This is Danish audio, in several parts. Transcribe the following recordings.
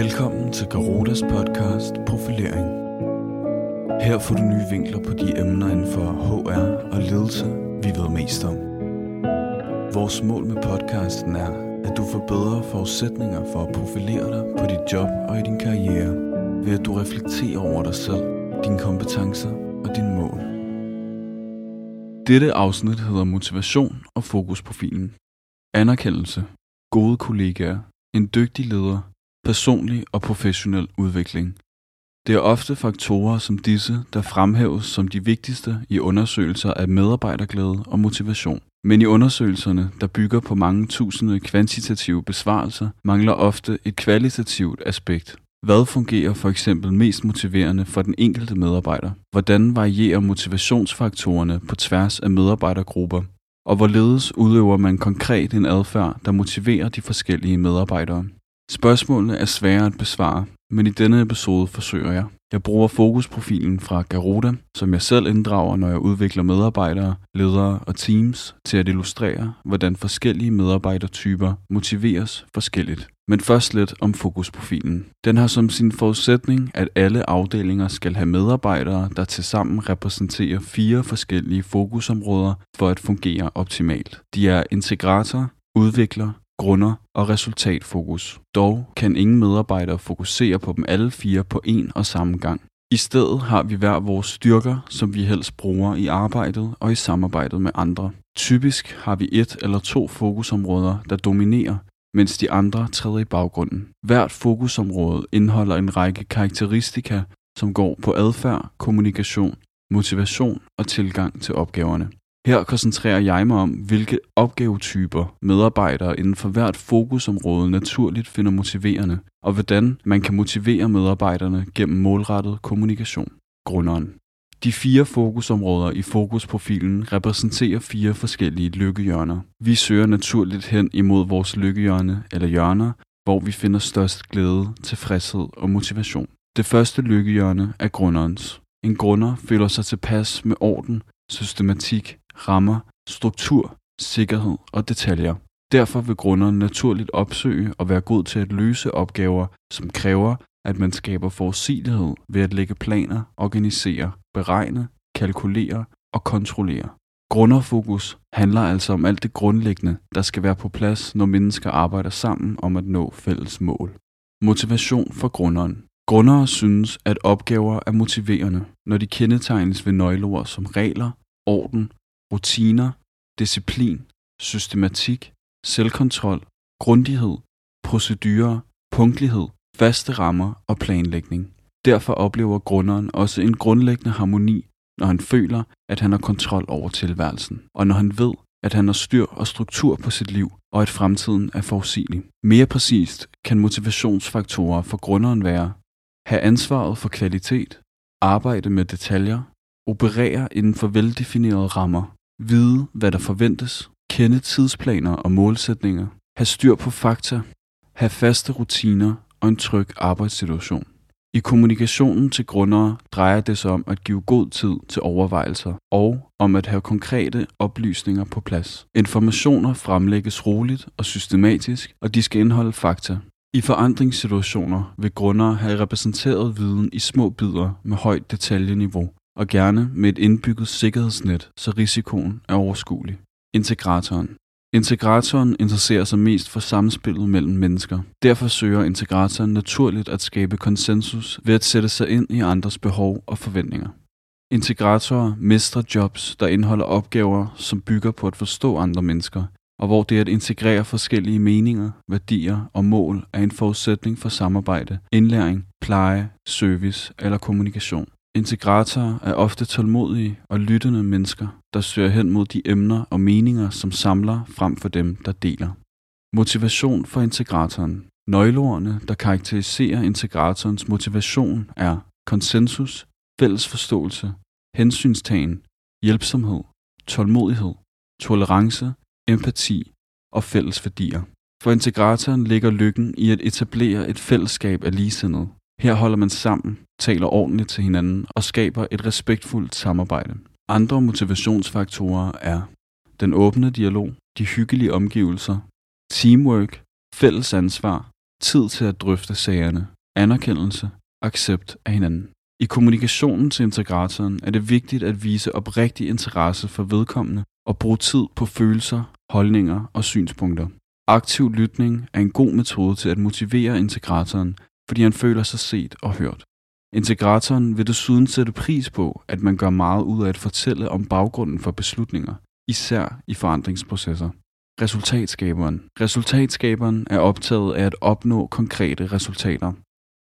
Velkommen til Garotas podcast Profilering. Her får du nye vinkler på de emner inden for HR og ledelse, vi ved mest om. Vores mål med podcasten er, at du får bedre forudsætninger for at profilere dig på dit job og i din karriere, ved at du reflekterer over dig selv, dine kompetencer og dine mål. Dette afsnit hedder Motivation og Fokusprofilen. Anerkendelse, gode kollegaer, en dygtig leder, personlig og professionel udvikling. Det er ofte faktorer som disse, der fremhæves som de vigtigste i undersøgelser af medarbejderglæde og motivation. Men i undersøgelserne, der bygger på mange tusinde kvantitative besvarelser, mangler ofte et kvalitativt aspekt. Hvad fungerer for eksempel mest motiverende for den enkelte medarbejder? Hvordan varierer motivationsfaktorerne på tværs af medarbejdergrupper? Og hvorledes udøver man konkret en adfærd, der motiverer de forskellige medarbejdere? Spørgsmålene er svære at besvare, men i denne episode forsøger jeg. Jeg bruger fokusprofilen fra Garuda, som jeg selv inddrager, når jeg udvikler medarbejdere, ledere og teams, til at illustrere, hvordan forskellige medarbejdertyper motiveres forskelligt. Men først lidt om fokusprofilen. Den har som sin forudsætning, at alle afdelinger skal have medarbejdere, der tilsammen repræsenterer fire forskellige fokusområder for at fungere optimalt. De er integrator, udvikler, grunder og resultatfokus. Dog kan ingen medarbejdere fokusere på dem alle fire på én og samme gang. I stedet har vi hver vores styrker, som vi helst bruger i arbejdet og i samarbejdet med andre. Typisk har vi et eller to fokusområder, der dominerer, mens de andre træder i baggrunden. Hvert fokusområde indeholder en række karakteristika, som går på adfærd, kommunikation, motivation og tilgang til opgaverne. Her koncentrerer jeg mig om, hvilke opgavetyper medarbejdere inden for hvert fokusområde naturligt finder motiverende, og hvordan man kan motivere medarbejderne gennem målrettet kommunikation. Grunderen. De fire fokusområder i fokusprofilen repræsenterer fire forskellige lykkehjørner. Vi søger naturligt hen imod vores lykkehjørne eller hjørner, hvor vi finder størst glæde, tilfredshed og motivation. Det første lykkehjørne er grunderens. En grunder føler sig tilpas med orden, systematik rammer, struktur, sikkerhed og detaljer. Derfor vil grunderen naturligt opsøge og være god til at løse opgaver, som kræver, at man skaber forudsigelighed ved at lægge planer, organisere, beregne, kalkulere og kontrollere. Grunderfokus handler altså om alt det grundlæggende, der skal være på plads, når mennesker arbejder sammen om at nå fælles mål. Motivation for grunderen. Grundere synes, at opgaver er motiverende, når de kendetegnes ved nøgleord som regler, orden, rutiner, disciplin, systematik, selvkontrol, grundighed, procedurer, punktlighed, faste rammer og planlægning. Derfor oplever grunderen også en grundlæggende harmoni, når han føler, at han har kontrol over tilværelsen, og når han ved, at han har styr og struktur på sit liv, og at fremtiden er forudsigelig. Mere præcist kan motivationsfaktorer for grunderen være have ansvaret for kvalitet, arbejde med detaljer, operere inden for veldefinerede rammer, vide, hvad der forventes, kende tidsplaner og målsætninger, have styr på fakta, have faste rutiner og en tryg arbejdssituation. I kommunikationen til grundere drejer det sig om at give god tid til overvejelser og om at have konkrete oplysninger på plads. Informationer fremlægges roligt og systematisk, og de skal indeholde fakta. I forandringssituationer vil grundere have repræsenteret viden i små bidder med højt detaljeniveau, og gerne med et indbygget sikkerhedsnet, så risikoen er overskuelig. Integratoren. Integratoren interesserer sig mest for samspillet mellem mennesker. Derfor søger integratoren naturligt at skabe konsensus ved at sætte sig ind i andres behov og forventninger. Integratorer mestrer jobs, der indeholder opgaver, som bygger på at forstå andre mennesker, og hvor det at integrere forskellige meninger, værdier og mål er en forudsætning for samarbejde, indlæring, pleje, service eller kommunikation. Integratorer er ofte tålmodige og lyttende mennesker, der søger hen mod de emner og meninger, som samler frem for dem, der deler. Motivation for integratoren. Nøgleordene, der karakteriserer integratorens motivation, er konsensus, fælles forståelse, hensynstagen, hjælpsomhed, tålmodighed, tolerance, empati og fælles værdier. For integratoren ligger lykken i at etablere et fællesskab af ligesindede, her holder man sammen, taler ordentligt til hinanden og skaber et respektfuldt samarbejde. Andre motivationsfaktorer er den åbne dialog, de hyggelige omgivelser, teamwork, fælles ansvar, tid til at drøfte sagerne, anerkendelse, accept af hinanden. I kommunikationen til integratoren er det vigtigt at vise oprigtig interesse for vedkommende og bruge tid på følelser, holdninger og synspunkter. Aktiv lytning er en god metode til at motivere integratoren, fordi han føler sig set og hørt. Integratoren vil desuden sætte pris på, at man gør meget ud af at fortælle om baggrunden for beslutninger, især i forandringsprocesser. Resultatskaberen. Resultatskaberen er optaget af at opnå konkrete resultater.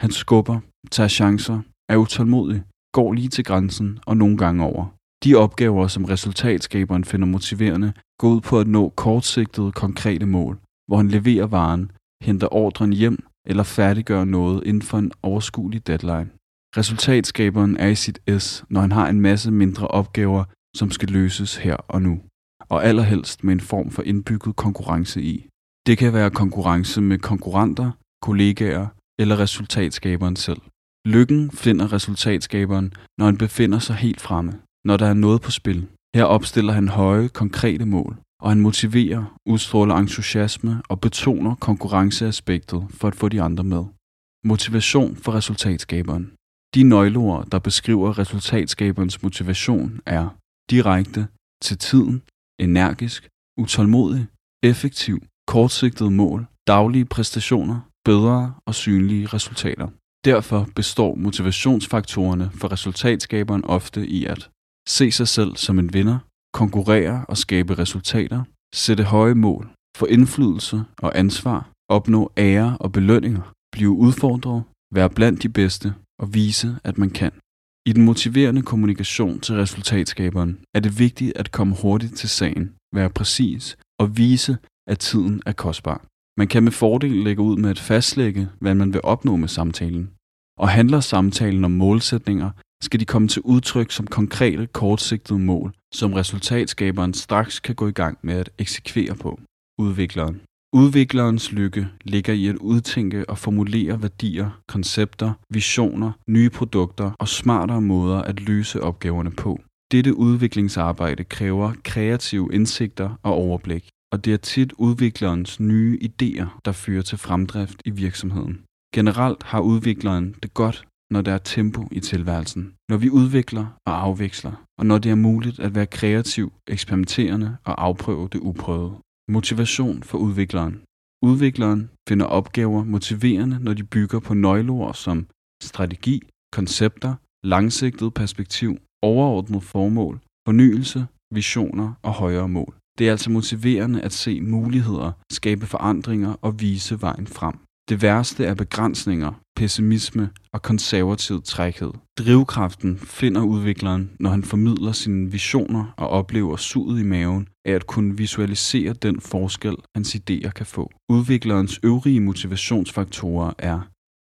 Han skubber, tager chancer, er utålmodig, går lige til grænsen og nogle gange over. De opgaver, som resultatskaberen finder motiverende, går ud på at nå kortsigtede, konkrete mål, hvor han leverer varen, henter ordren hjem eller færdiggøre noget inden for en overskuelig deadline. Resultatskaberen er i sit S, når han har en masse mindre opgaver, som skal løses her og nu, og allerhelst med en form for indbygget konkurrence i. Det kan være konkurrence med konkurrenter, kollegaer eller resultatskaberen selv. Lykken finder resultatskaberen, når han befinder sig helt fremme, når der er noget på spil. Her opstiller han høje, konkrete mål, og han motiverer, udstråler entusiasme og betoner konkurrenceaspektet for at få de andre med. Motivation for resultatskaberen. De nøgleord, der beskriver resultatskaberens motivation, er direkte, til tiden, energisk, utålmodig, effektiv, kortsigtede mål, daglige præstationer, bedre og synlige resultater. Derfor består motivationsfaktorerne for resultatskaberen ofte i at se sig selv som en vinder, konkurrere og skabe resultater, sætte høje mål, få indflydelse og ansvar, opnå ære og belønninger, blive udfordret, være blandt de bedste og vise, at man kan. I den motiverende kommunikation til resultatskaberen er det vigtigt at komme hurtigt til sagen, være præcis og vise, at tiden er kostbar. Man kan med fordel lægge ud med at fastlægge, hvad man vil opnå med samtalen. Og handler samtalen om målsætninger, skal de komme til udtryk som konkrete, kortsigtede mål, som resultatskaberen straks kan gå i gang med at eksekvere på. Udvikleren. Udviklerens lykke ligger i at udtænke og formulere værdier, koncepter, visioner, nye produkter og smartere måder at løse opgaverne på. Dette udviklingsarbejde kræver kreative indsigter og overblik, og det er tit udviklerens nye idéer, der fører til fremdrift i virksomheden. Generelt har udvikleren det godt, når der er tempo i tilværelsen, når vi udvikler og afveksler, og når det er muligt at være kreativ, eksperimenterende og afprøve det uprøvede. Motivation for udvikleren. Udvikleren finder opgaver motiverende, når de bygger på nøgleord som strategi, koncepter, langsigtet perspektiv, overordnet formål, fornyelse, visioner og højere mål. Det er altså motiverende at se muligheder, skabe forandringer og vise vejen frem. Det værste er begrænsninger, pessimisme og konservativ trækhed. Drivkraften finder udvikleren, når han formidler sine visioner og oplever suget i maven af at kunne visualisere den forskel, hans idéer kan få. Udviklerens øvrige motivationsfaktorer er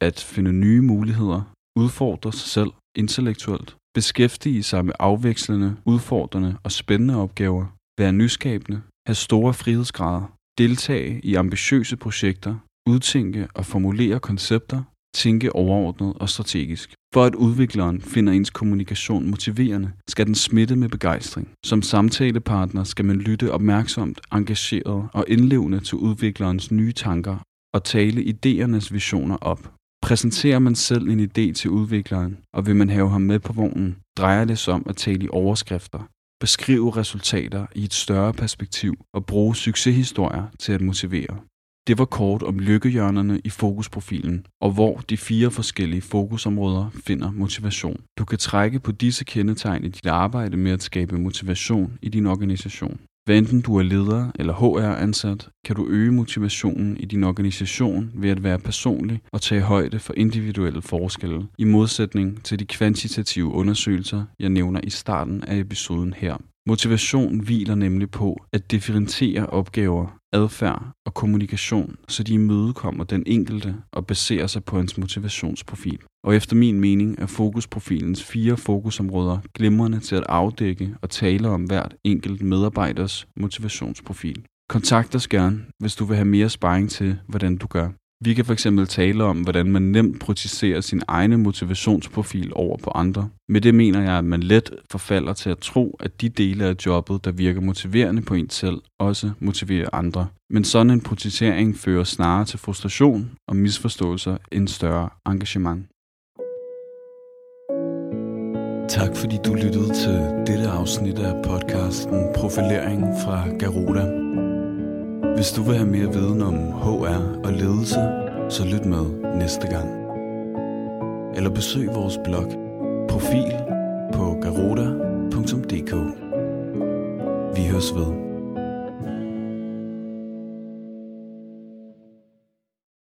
at finde nye muligheder, udfordre sig selv intellektuelt, beskæftige sig med afvekslende, udfordrende og spændende opgaver, være nyskabende, have store frihedsgrader, deltage i ambitiøse projekter, udtænke og formulere koncepter, tænke overordnet og strategisk. For at udvikleren finder ens kommunikation motiverende, skal den smitte med begejstring. Som samtalepartner skal man lytte opmærksomt, engageret og indlevende til udviklerens nye tanker og tale idéernes visioner op. Præsenterer man selv en idé til udvikleren, og vil man have ham med på vognen, drejer det sig om at tale i overskrifter, beskrive resultater i et større perspektiv og bruge succeshistorier til at motivere. Det var kort om lykkehjørnerne i fokusprofilen, og hvor de fire forskellige fokusområder finder motivation. Du kan trække på disse kendetegn i dit arbejde med at skabe motivation i din organisation. Hvad enten du er leder eller HR-ansat, kan du øge motivationen i din organisation ved at være personlig og tage højde for individuelle forskelle, i modsætning til de kvantitative undersøgelser, jeg nævner i starten af episoden her. Motivation hviler nemlig på at differentiere opgaver, adfærd og kommunikation, så de imødekommer den enkelte og baserer sig på hans motivationsprofil. Og efter min mening er fokusprofilens fire fokusområder glimrende til at afdække og tale om hvert enkelt medarbejders motivationsprofil. Kontakt os gerne, hvis du vil have mere sparring til, hvordan du gør. Vi kan fx tale om, hvordan man nemt projicerer sin egen motivationsprofil over på andre. Med det mener jeg, at man let forfalder til at tro, at de dele af jobbet, der virker motiverende på en selv, også motiverer andre. Men sådan en projicering fører snarere til frustration og misforståelser end større engagement. Tak fordi du lyttede til dette afsnit af podcasten Profilering fra Garuda. Hvis du vil have mere viden om HR og ledelse, så lyt med næste gang. Eller besøg vores blog Profil på garuda.dk. Vi høres ved.